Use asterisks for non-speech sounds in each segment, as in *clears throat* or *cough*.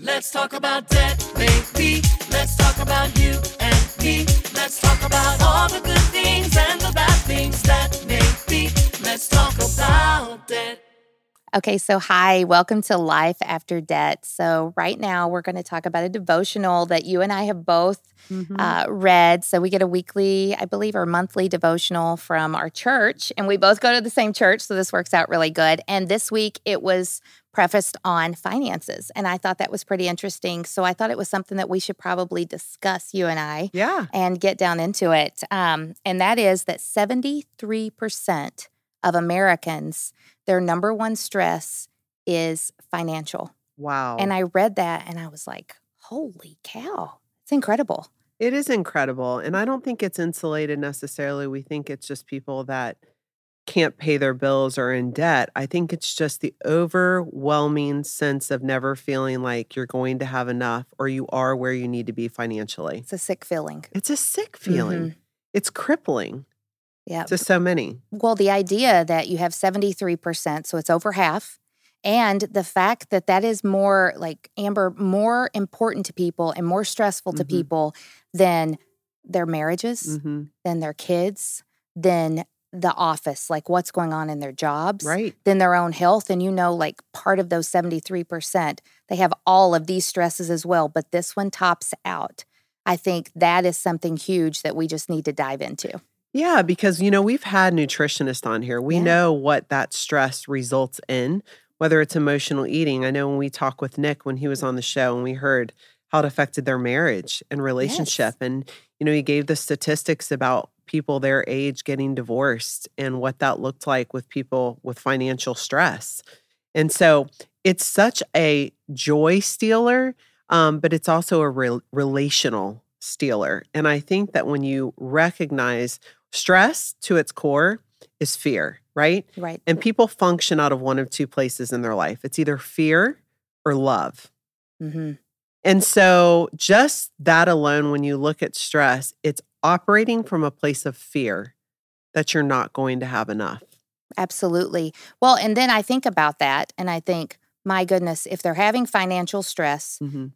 Let's talk about debt, baby. Let's talk about you and me. Let's talk about all the good things and the bad things that may be. Let's talk about debt. Okay, so hi, welcome to Life After Debt. So, right now we're going to talk about a devotional that you and I have both Mm-hmm. uh, read. So, we get a weekly, I believe, or monthly devotional from our church, and we both go to the same church. So, this works out really good. And this week it was prefaced on finances. And I thought that was pretty interesting. So, I thought it was something that we should probably discuss, you and I Yeah. and get down into it. Um, and that is that 73% of Americans, their number one stress is financial. Wow. And I read that and I was like, holy cow, it's incredible. it is incredible. And I don't think it's insulated necessarily. We think it's just people that can't pay their bills or in debt. I think it's just the overwhelming sense of never feeling like you're going to have enough or you are where you need to be financially. It's a sick feeling. It's a sick feeling. Mm-hmm. It's crippling Yeah. to so many. Well, the idea that you have 73%, so it's over half, and the fact that that is more like Amber, more important to people and more stressful to Mhm. people than their marriages, hmm than their kids, than the office, like what's going on in their jobs, Right. than their own health. And you know, like part of those 73%, they have all of these stresses as well, but this one tops out. I think that is something huge that we just need to dive into. Yeah, because you know, we've had nutritionists on here. We Yeah. know what that stress results in, whether it's emotional eating. I know when we talked with Nick when he was on the show and we heard how it affected their marriage and relationship. And, you know, he gave the statistics about people their age getting divorced and what that looked like with people with financial stress. And so it's such a joy stealer, um, but it's also a re- relational stealer. And I think that when you recognize stress to its core is fear, right? Right. And people function out of one of two places in their life it's either fear or love. hmm And so, just that alone, when you look at stress, it's operating from a place of fear that you're not going to have enough. Absolutely. Well, and then I think about that and I think, my goodness, if they're having financial stress, Mhm.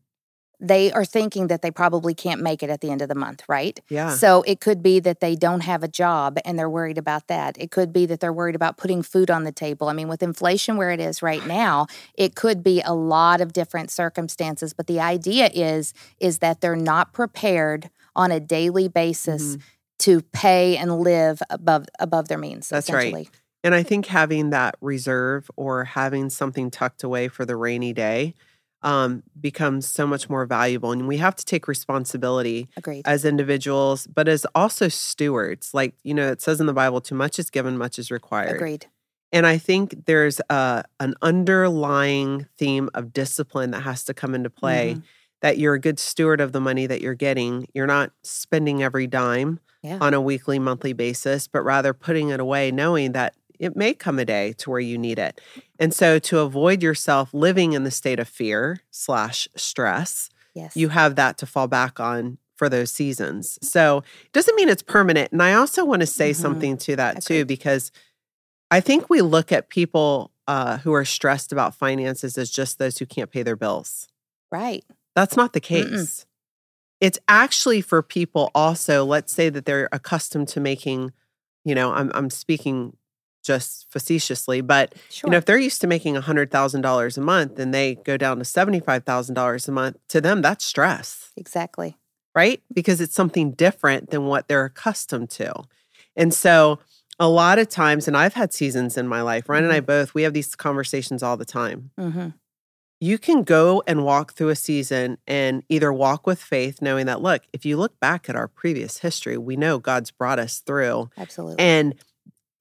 They are thinking that they probably can't make it at the end of the month, right? Yeah. So it could be that they don't have a job and they're worried about that. It could be that they're worried about putting food on the table. I mean, with inflation where it is right now, it could be a lot of different circumstances, but the idea is is that they're not prepared on a daily basis Mhm. to pay and live above above their means That's right. essentially. And I think having that reserve or having something tucked away for the rainy day um, becomes so much more valuable. And we have to take responsibility Agreed. as individuals, but as also stewards. Like, you know, it says in the Bible, too much is given, much is required. Agreed. And I think there's a, an underlying theme of discipline that has to come into play Mhm. that you're a good steward of the money that you're getting. You're not spending every dime Yeah. on a weekly, monthly basis, but rather putting it away, knowing that it may come a day to where you need it. And so to avoid yourself living in the state of fear slash stress, Yes. you have that to fall back on for those seasons. So it doesn't mean it's permanent. And I also want to say Mhm. something to that too, because I think we look at people uh, who are stressed about finances as just those who can't pay their bills. right. That's not the Mm-mm. case. It's actually for people also, let's say that they're accustomed to making, you know, I'm, I'm speaking just facetiously, but Sure. you know, if they're used to making $100,000 a month and they go down to $75,000 a month, to them, that's stress, exactly. right? Because it's something different than what they're accustomed to. And so, a lot of times, and I've had seasons in my life, Ryan and I both, we have these conversations all the time. hmm You can go and walk through a season and either walk with faith, knowing that, look, if you look back at our previous history, we know God's brought us through Absolutely. and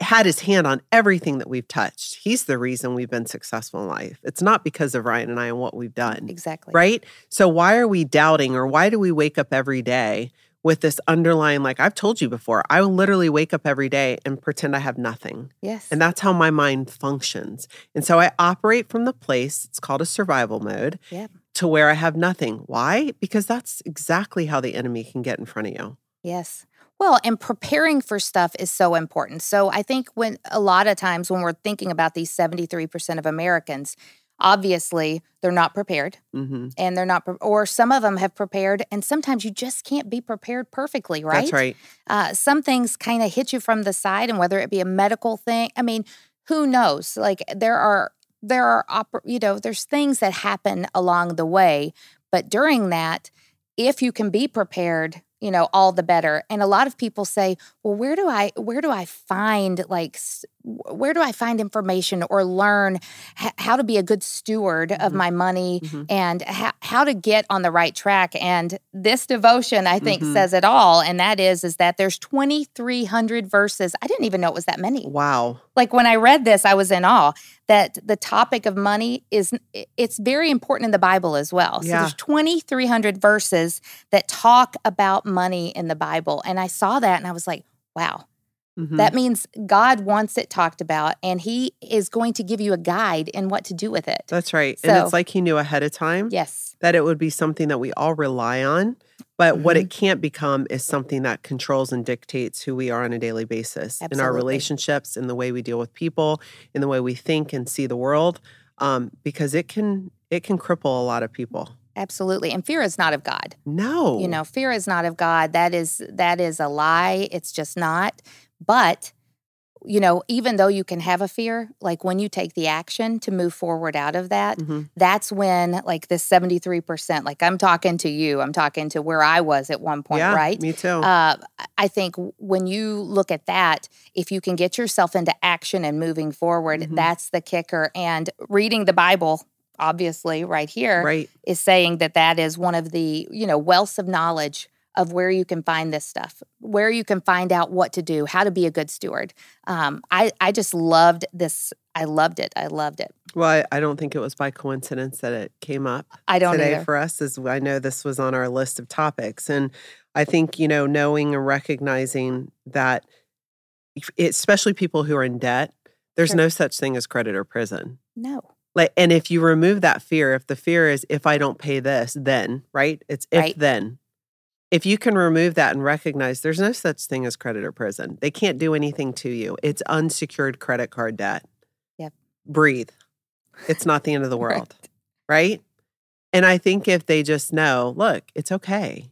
had his hand on everything that we've touched. He's the reason we've been successful in life. It's not because of Ryan and I and what we've done, exactly. right? So, why are we doubting or why do we wake up every day with this underlying, like I've told you before, I will literally wake up every day and pretend I have nothing. Yes. And that's how my mind functions. And so I operate from the place, it's called a survival mode, Yep. to where I have nothing. Why? Because that's exactly how the enemy can get in front of you. Yes. Well, and preparing for stuff is so important. So I think when a lot of times when we're thinking about these 73% of Americans, obviously they're not prepared hmm and they're not, pre- or some of them have prepared, and sometimes you just can't be prepared perfectly, right? That's right. Uh, some things kind of hit you from the side, and whether it be a medical thing, I mean, who knows? Like there are, there are, oper- you know, there's things that happen along the way, but during that, if you can be prepared, you know, all the better. And a lot of people say, well, where do I, where do I find like, where do I find information or learn h- how to be a good steward of Mhm. my money Mhm. and ha- how to get on the right track? And this devotion, I think, Mhm. says it all. And that is, is that there's 2,300 verses. I didn't even know it was that many. Wow. Like when I read this, I was in awe that the topic of money is it's very important in the Bible as well. So Yeah. there's 2300 verses that talk about money in the Bible and I saw that and I was like, wow. Mhm. That means God wants it talked about and he is going to give you a guide in what to do with it. That's right. and So- it's like he knew ahead of time Yes. that it would be something that we all rely on. But what Mm-hmm. it can't become is something that controls and dictates who we are on a daily basis in our relationships, in the way we deal with people, in the way we think and see the world. Um, because it can it can cripple a lot of people. Absolutely. And fear is not of God. No. You know, fear is not of God. That is that is a lie. It's just not. But you know, even though you can have a fear, like when you take the action to move forward out of that, Mhm. that's when like this 73%, like I'm talking to you, I'm talking to where I was at one point, yeah, right? Me too. Uh, I think when you look at that, if you can get yourself into action and moving forward, Mhm. that's the kicker. And reading the Bible, obviously, right here, right. is saying that that is one of the you know wealths of knowledge of where you can find this stuff where you can find out what to do how to be a good steward um, I, I just loved this i loved it i loved it Well, I, I don't think it was by coincidence that it came up i don't today either for us as I know this was on our list of topics. And I think, you know, knowing and recognizing that, especially people who are in debt, there's Sure. no such thing as credit or prison. no Like, and if you remove that fear, if the fear is if I don't pay this, then, right? It's if Right. then. If you can remove that and recognize there's no such thing as credit or prison, they can't do anything to you. It's unsecured credit card debt. Yep. Breathe. It's not the end of the *laughs* Right. world. right? And I think if they just know, look, it's okay.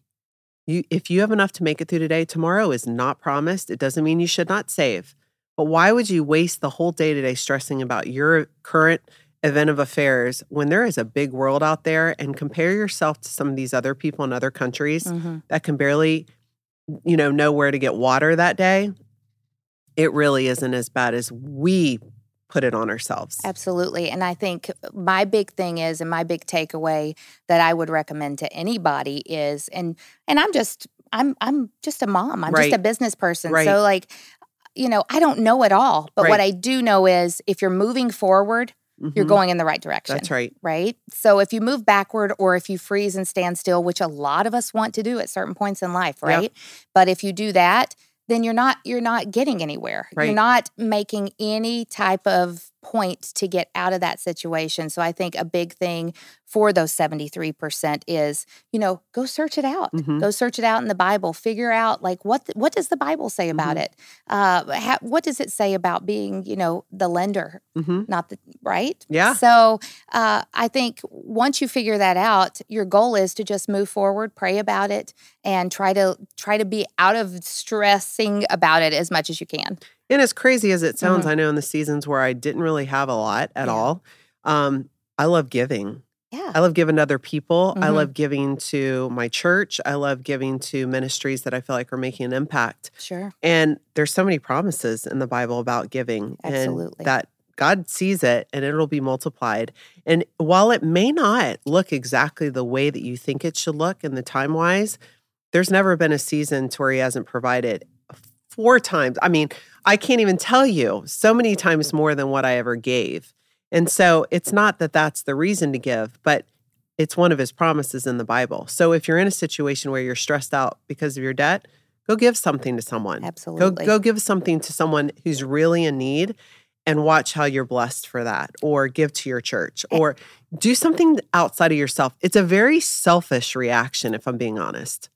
You if you have enough to make it through today, tomorrow is not promised. It doesn't mean you should not save. But why would you waste the whole day today stressing about your current event of affairs when there is a big world out there and compare yourself to some of these other people in other countries Mhm. that can barely you know know where to get water that day? It really isn't as bad as we put it on ourselves. absolutely and i think my big thing is and my big takeaway that i would recommend to anybody is and and i'm just i'm i'm just a mom i'm just a business person Right. so like you know i don't know it all but what i do know is if you're moving forward you're Mhm. going in the right direction That's right. right? So if you move backward or if you freeze and stand still, which a lot of us want to do at certain points in life, right? But if you do that, then you're not you're not getting anywhere. Right. You're not making any type of point to get out of that situation. So I think a big thing for those 73% is, you know, go search it out. Mhm. Go search it out in the Bible. Figure out like what th- what does the Bible say about Mhm. it? Uh, ha- what does it say about being, you know, the lender, Mhm. not the right? Yeah. So uh, I think once you figure that out, your goal is to just move forward, pray about it, and try to try to be out of stressing about it as much as you can. And as crazy as it sounds, I know in the seasons where I didn't really have a lot at Mm-hmm. Yeah. all, um, I love giving. Yeah. I love giving to other people. I Mhm. love giving to my church. I love giving to ministries that I feel like are making an impact. Sure. And there's so many promises in the Bible about giving Absolutely. and that God sees it and it'll be multiplied. And while it may not look exactly the way that you think it should look in the time wise, there's never been a season to where he hasn't provided four times. I mean, I can't even tell you so many times more than what I ever gave. And so it's not that that's the reason to give, but it's one of his promises in the Bible. So if you're in a situation where you're stressed out because of your debt, go give something to someone. Go Absolutely. go give something to someone who's really in need and watch how you're blessed for that or give to your church or do something outside of yourself. It's a very selfish reaction if I'm being honest.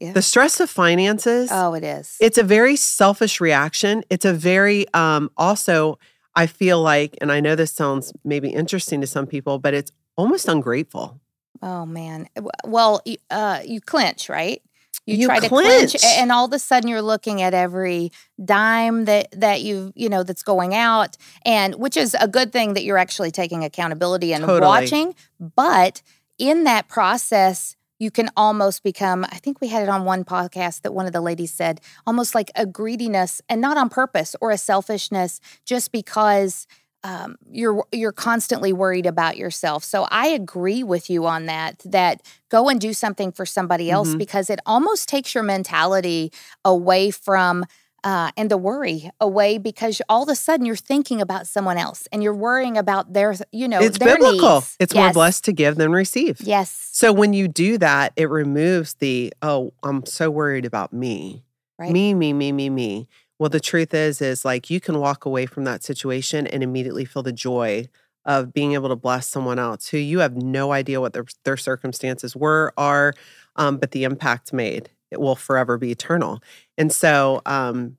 Yeah. The stress of finances Oh, it is. it's a very selfish reaction. It's a very um also I feel like, and I know this sounds maybe interesting to some people, but it's almost ungrateful. Oh man. Well, uh, you clinch, right? You, You try to clinch, clinch. and all of a sudden you're looking at every dime that that you you know that's going out, and which is a good thing that you're actually taking accountability and Totally. watching. But in that process, you can almost become. I think we had it on one podcast that one of the ladies said almost like a greediness, and not on purpose or a selfishness, just because um, you're you're constantly worried about yourself. So I agree with you on that. That go and do something for somebody else Mhm. because it almost takes your mentality away from. Uh, and the worry away because all of a sudden you're thinking about someone else and you're worrying about their, you know, it's their biblical. needs. It's more blessed to give than receive. Yes. So when you do that, it removes the, oh, I'm so worried about me. Right. Me, me, me, me, me. Well, the truth is, is like you can walk away from that situation and immediately feel the joy of being able to bless someone else who you have no idea what their, their circumstances were, are, um, but the impact made it will forever be eternal. And so, um,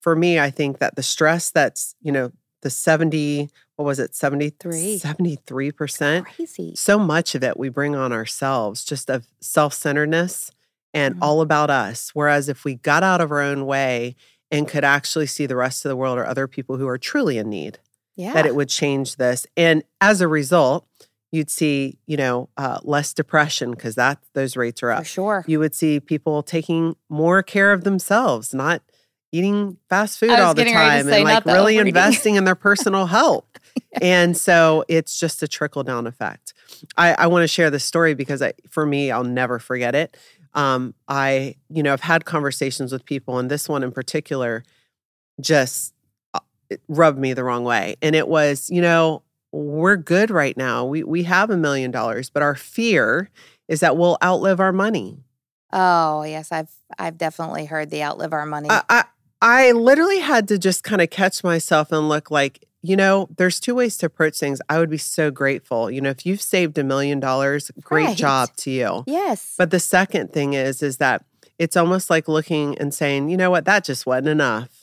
for me, I think that the stress that's, you know, the 70, what was it, 73, 73%, Crazy. so much of it we bring on ourselves, just of self centeredness and Mhm. all about us. Whereas if we got out of our own way and could actually see the rest of the world or other people who are truly in need, Yeah. that it would change this. And as a result, you'd see, you know, uh, less depression because that those rates are for up. sure. You would see people taking more care of themselves, not eating fast food all the getting ready to time and like really overeating. *laughs* investing in their personal health. *laughs* And so it's just a trickle down effect. I, I want to share this story because I, for me, I'll never forget it. Um, I, you know, I've had conversations with people, and this one in particular just uh, it rubbed me the wrong way. And it was, you know, we're good right now. We we have a million dollars, but our fear is that we'll outlive our money. Oh yes, I've I've definitely heard the outlive our money. I, I I literally had to just kind of catch myself and look like, you know, there's two ways to approach things. I would be so grateful. You know, if you've saved a million dollars, great Right. job to you. yes. But the second thing is, is that it's almost like looking and saying, you know what, that just wasn't enough.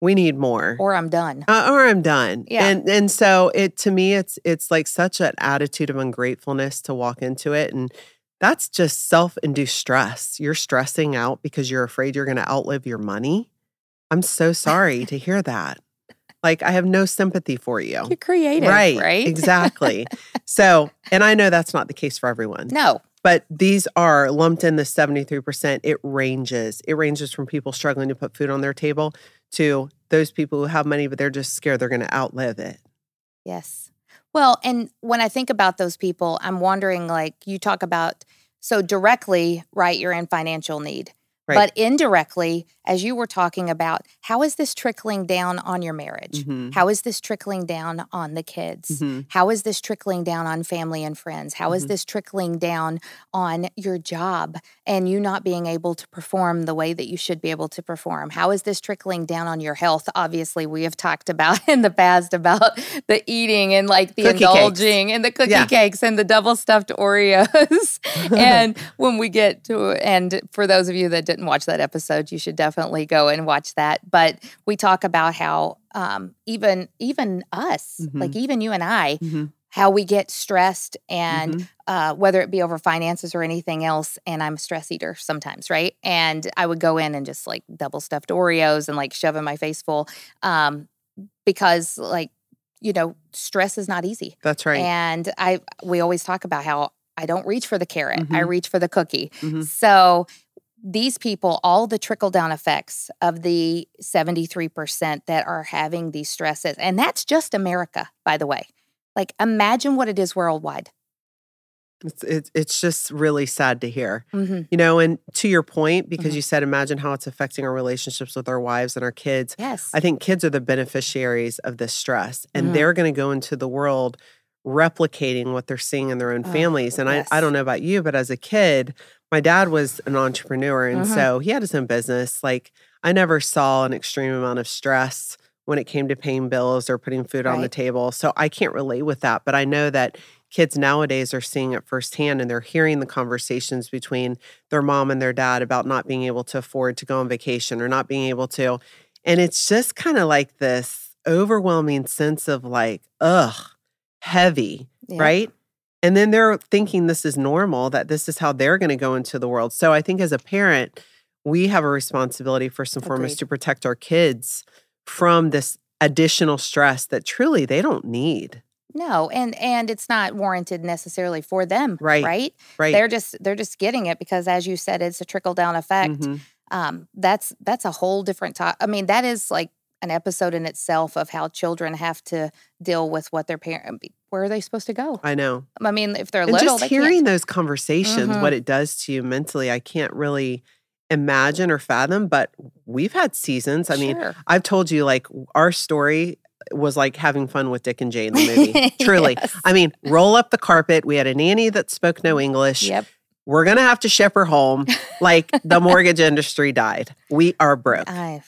We need more. or I'm done. Uh, or I'm done. Yeah. And and so it to me it's it's like such an attitude of ungratefulness to walk into it and that's just self-induced stress. You're stressing out because you're afraid you're going to outlive your money. I'm so sorry to hear that. Like I have no sympathy for you. You're creative, right. right? Exactly. *laughs* so, and I know that's not the case for everyone No. but these are lumped in the 73%. It ranges. It ranges from people struggling to put food on their table to those people who have money, but they're just scared they're going to outlive it. Yes. Well, and when I think about those people, I'm wondering like you talk about so directly, right, you're in financial need. Right. But indirectly, as you were talking about, how is this trickling down on your marriage? Mhm. How is this trickling down on the kids? Mhm. How is this trickling down on family and friends? How is Mhm. this trickling down on your job and you not being able to perform the way that you should be able to perform? How is this trickling down on your health? Obviously, we have talked about *laughs* in the past about the eating and like the Cookie cakes. indulging and the cookie Yeah. cakes and the double stuffed Oreos. *laughs* *laughs* and when we get to, and for those of you that didn't watch that episode, you should definitely go and watch that. But we talk about how um, even even us, Mhm. like even you and I, Mhm. how we get stressed and Mhm. uh, whether it be over finances or anything else. And I'm a stress eater sometimes, right? And I would go in and just like double stuffed Oreos and like shove in my face full um, because like, you know, stress is not easy. That's right. And I we always talk about how I don't reach for the carrot. I Mhm. reach for the cookie. Mhm. So these people, all the trickle down effects of the 73% that are having these stresses, and that's just America, by the way. Like imagine what it is worldwide. It's, it's, it's just really sad to hear. hmm You know, and to your point, because Mhm. you said, imagine how it's affecting our relationships with our wives and our kids. Yes. I think kids are the beneficiaries of this stress, and Mhm. they're going to go into the world replicating what they're seeing in their own Oh, families. And yes. I, I don't know about you, but as a kid, my dad was an entrepreneur, and Mhm. so he had his own business. Like I never saw an extreme amount of stress when it came to paying bills or putting food on the table. So I can't relate with that, but I know that kids nowadays are seeing it firsthand and they're hearing the conversations between their mom and their dad about not being able to afford to go on vacation or not being able to. And it's just kind of like this overwhelming sense of like, ugh, heavy, Yeah. right? And then they're thinking this is normal, that this is how they're going to go into the world. So I think as a parent, we have a responsibility first and foremost Agreed. to protect our kids from this additional stress that truly they don't need. No, and and it's not warranted necessarily for them, Right. Right? Right. They're just they're just getting it because, as you said, it's a trickle down effect. Mhm. Um, that's that's a whole different topic. I mean, that is like an episode in itself of how children have to deal with what their parent. Where are they supposed to go? I know. I mean, if they're and little, just hearing those conversations, Mhm. what it does to you mentally, I can't really imagine or fathom. But we've had seasons. I mean, I've told you like our story was like having fun with Dick and Jane the movie. *laughs* Truly. Yes. I mean, roll up the carpet. We had a nanny that spoke no English. Yep. We're gonna have to ship her home. Like *laughs* the mortgage industry died. We are broke. I,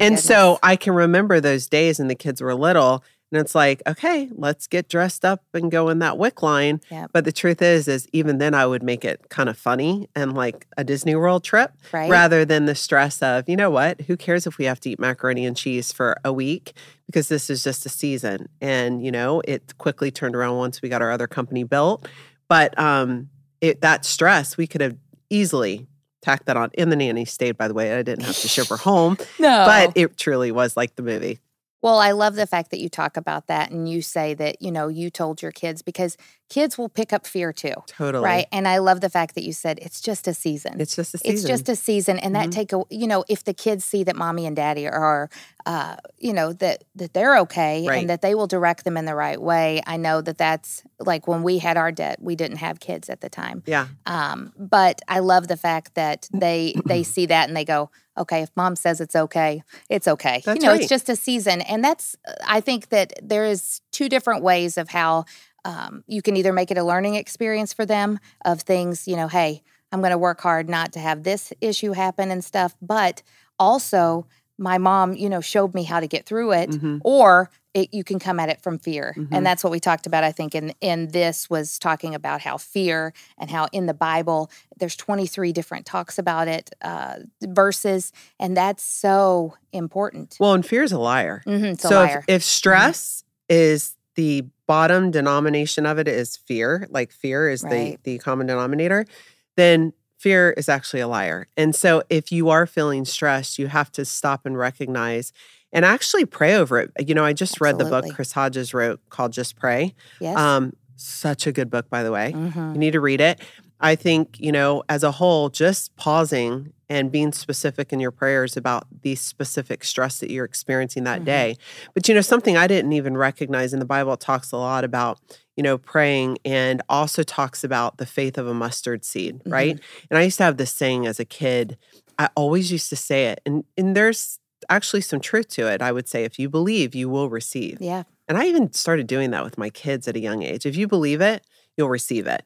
and so. I can remember those days and the kids were little. And it's like, okay, let's get dressed up and go in that WIC line. Yep. But the truth is, is even then I would make it kind of funny and like a Disney World trip right? rather than the stress of, you know what, who cares if we have to eat macaroni and cheese for a week because this is just a season. And, you know, it quickly turned around once we got our other company built. But um it that stress, we could have easily tacked that on. And the nanny stayed, by the way. I didn't have to ship her home. *laughs* no, But it truly was like the movie. Well, I love the fact that you talk about that and you say that, you know, you told your kids because kids will pick up fear too. Totally. Right. And I love the fact that you said it's just a season. It's just a season. It's just a season. And that Mhm. take a you know, if the kids see that mommy and daddy are uh, you know, that that they're okay Right. and that they will direct them in the right way. I know that that's like when we had our debt, we didn't have kids at the time. yeah. Um, but I love the fact that they they *clears throat* see that and they go, okay, if mom says it's okay, it's okay. That's you know, right. it's just a season, and that's I think that there is two different ways of how um, you can either make it a learning experience for them of things. You know, hey, I'm going to work hard not to have this issue happen and stuff, but also my mom, you know, showed me how to get through it, Mhm. or it, you can come at it from fear Mhm. and that's what we talked about i think in in this was talking about how fear and how in the bible there's 23 different talks about it uh verses and that's so important Well, and fear is a liar. Mhm, it's a so liar Mm-hmm. If, if stress is the bottom denomination of it is fear, like fear is Right. the the common denominator, then fear is actually a liar. And so if you are feeling stressed, you have to stop and recognize and actually pray over it. You know, I just read the book Chris Hodges wrote called Just Pray. yes Um, such a good book, by the way. Mhm. You need to read it. I think, you know, as a whole, just pausing and being specific in your prayers about the specific stress that you're experiencing that Mhm. day. But, you know, something I didn't even recognize in the Bible, talks a lot about, you know, praying and also talks about the faith of a mustard seed, right? And I used to have this saying as a kid. I always used to say it. And, and there's actually some truth to it. I would say, if you believe, you will receive. yeah And I even started doing that with my kids at a young age. If you believe it, you'll receive it.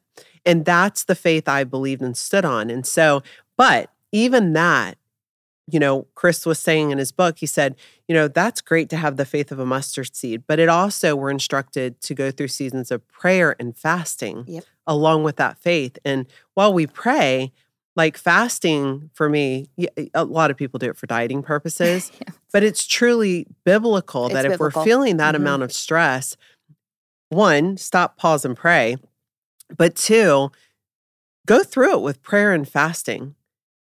And that's the faith I believed and stood on. And so, but even that, you know, Chris was saying in his book, he said, you know, that's great to have the faith of a mustard seed, but it also, we're instructed to go through seasons of prayer and fasting Yep. along with that faith. And while we pray, like fasting for me, a lot of people do it for dieting purposes, *laughs* Yeah. but it's truly biblical that It's if we're feeling that Mhm. amount of stress, one, stop, pause, and pray. But two, go through it with prayer and fasting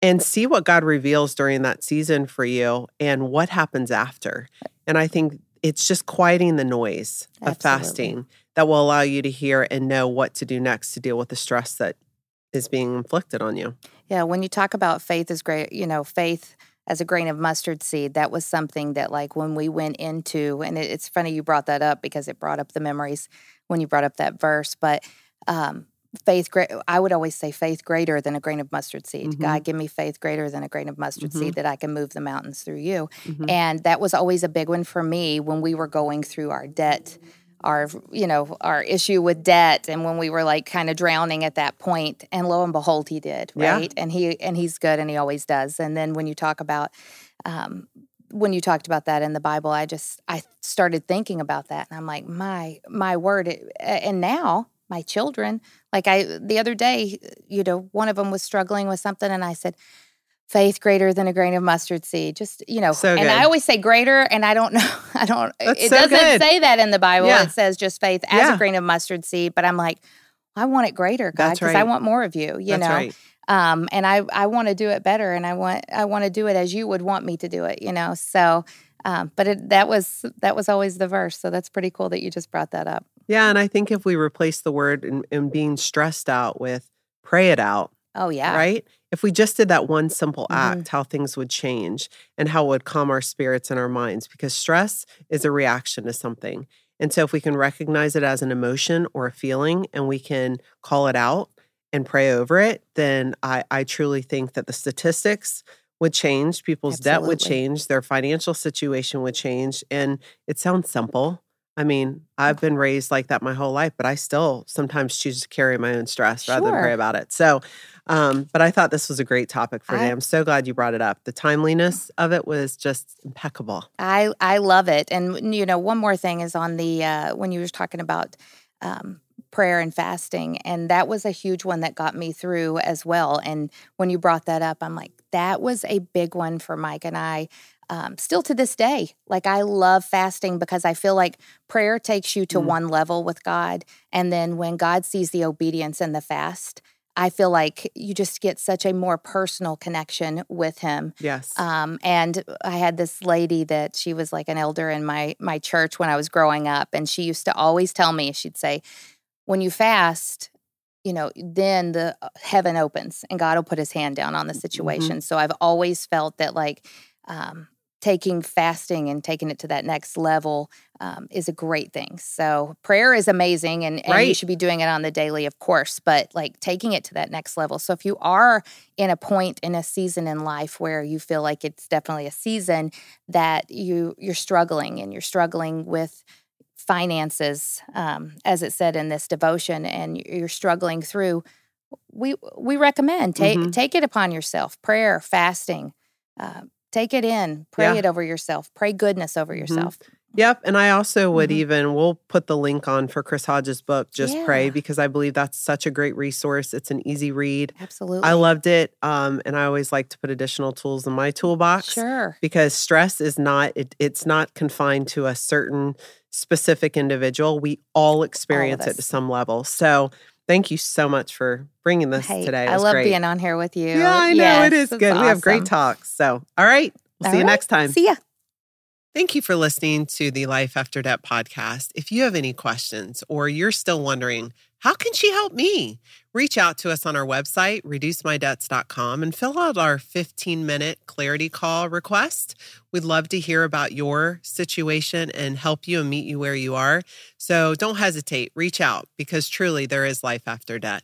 and see what God reveals during that season for you and what happens after. And I think it's just quieting the noise of fasting that will allow you to hear and know what to do next to deal with the stress that is being inflicted on you. Yeah, when you talk about faith is great, you know, faith as a grain of mustard seed, that was something that, like, when we went into, and it, it's funny you brought that up because it brought up the memories when you brought up that verse. But um, faith, great, I would always say faith greater than a grain of mustard seed. Mhm. God, give me faith greater than a grain of mustard Mhm. seed that I can move the mountains through you. Mhm. And that was always a big one for me when we were going through our debt, our you know our issue with debt, and when we were like kind of drowning at that point. And lo and behold, he did Yeah. right, and he and he's good, and he always does. And then when you talk about um, when you talked about that in the Bible, I just I started thinking about that, and I'm like, my my word, it, and now my children, like I the other day, you know, one of them was struggling with something, and I said. faith greater than a grain of mustard seed. Just, you know, So and. I always say greater, and I don't *laughs* know. I don't, That's it so doesn't good. say that in the Bible. Yeah. It says just faith as Yeah. a grain of mustard seed. But I'm like, I want it greater, God, because I want more of you, you That's know? right. um, and I I want to do it better, and I want I want to do it as you would want me to do it, you know. So, um, but it, that was that was always the verse, so that's pretty cool that you just brought that up. Yeah. And I think if we replace the word and, and being stressed out with pray it out, Oh yeah, right? If we just did that one simple Mhm. act, how things would change and how it would calm our spirits and our minds because stress is a reaction to something. And so if we can recognize it as an emotion or a feeling and we can call it out and pray over it, then I, I truly think that the statistics would change, people's debt would change, their financial situation would change. And it sounds simple. I mean, I've been raised like that my whole life, but I still sometimes choose to carry my own stress rather than pray about it. So, um, but I thought this was a great topic for I- today. I'm so glad you brought it up. The timeliness of it was just impeccable. I I love it. And you know, one more thing is on the uh, when you were talking about um, prayer and fasting, and that was a huge one that got me through as well. And when you brought that up, I'm like, that was a big one for Mike and I. Um, still to this day, like I love fasting because I feel like prayer takes you to Mm. one level with God, and then when God sees the obedience in the fast. I feel like you just get such a more personal connection with him Yes. um, and I had this lady that she was like an elder in my my church when I was growing up, and she used to always tell me, she'd say, "When you fast, you know, then the uh, heaven opens and God will put His hand down on the situation." So I've always felt that like um, taking fasting and taking it to that next level um, is a great thing. So prayer is amazing, and, and you should be doing it on the daily, of course. But like taking it to that next level. So if you are in a point in a season in life where you feel like it's definitely a season that you you're struggling and you're struggling with finances um, as it said in this devotion and you're struggling through we we recommend take Mhm. take it upon yourself prayer fasting uh, take it in pray Yeah. it over yourself pray goodness over Mhm. yourself Yep. And I also would Mhm. even, we'll put the link on for Chris Hodges' book, Just Pray, because I believe that's such a great resource. It's an easy read. absolutely I loved it. Um, and I always like to put additional tools in my toolbox. sure because stress is not it, it's not confined to a certain specific individual we all experience it to some level so thank you so much for bringing this hey, today. It i love great. being on here with you. Yeah i know. Yes, it is good. We have great talks. So all right. We'll All see you next time. see ya. Thank you for listening to the Life After Debt podcast. If you have any questions or you're still wondering, how can she help me? Reach out to us on our website, reducemydebts.com, and fill out our 15 minute clarity call request. We'd love to hear about your situation and help you and meet you where you are. So don't hesitate, reach out because truly there is life after debt.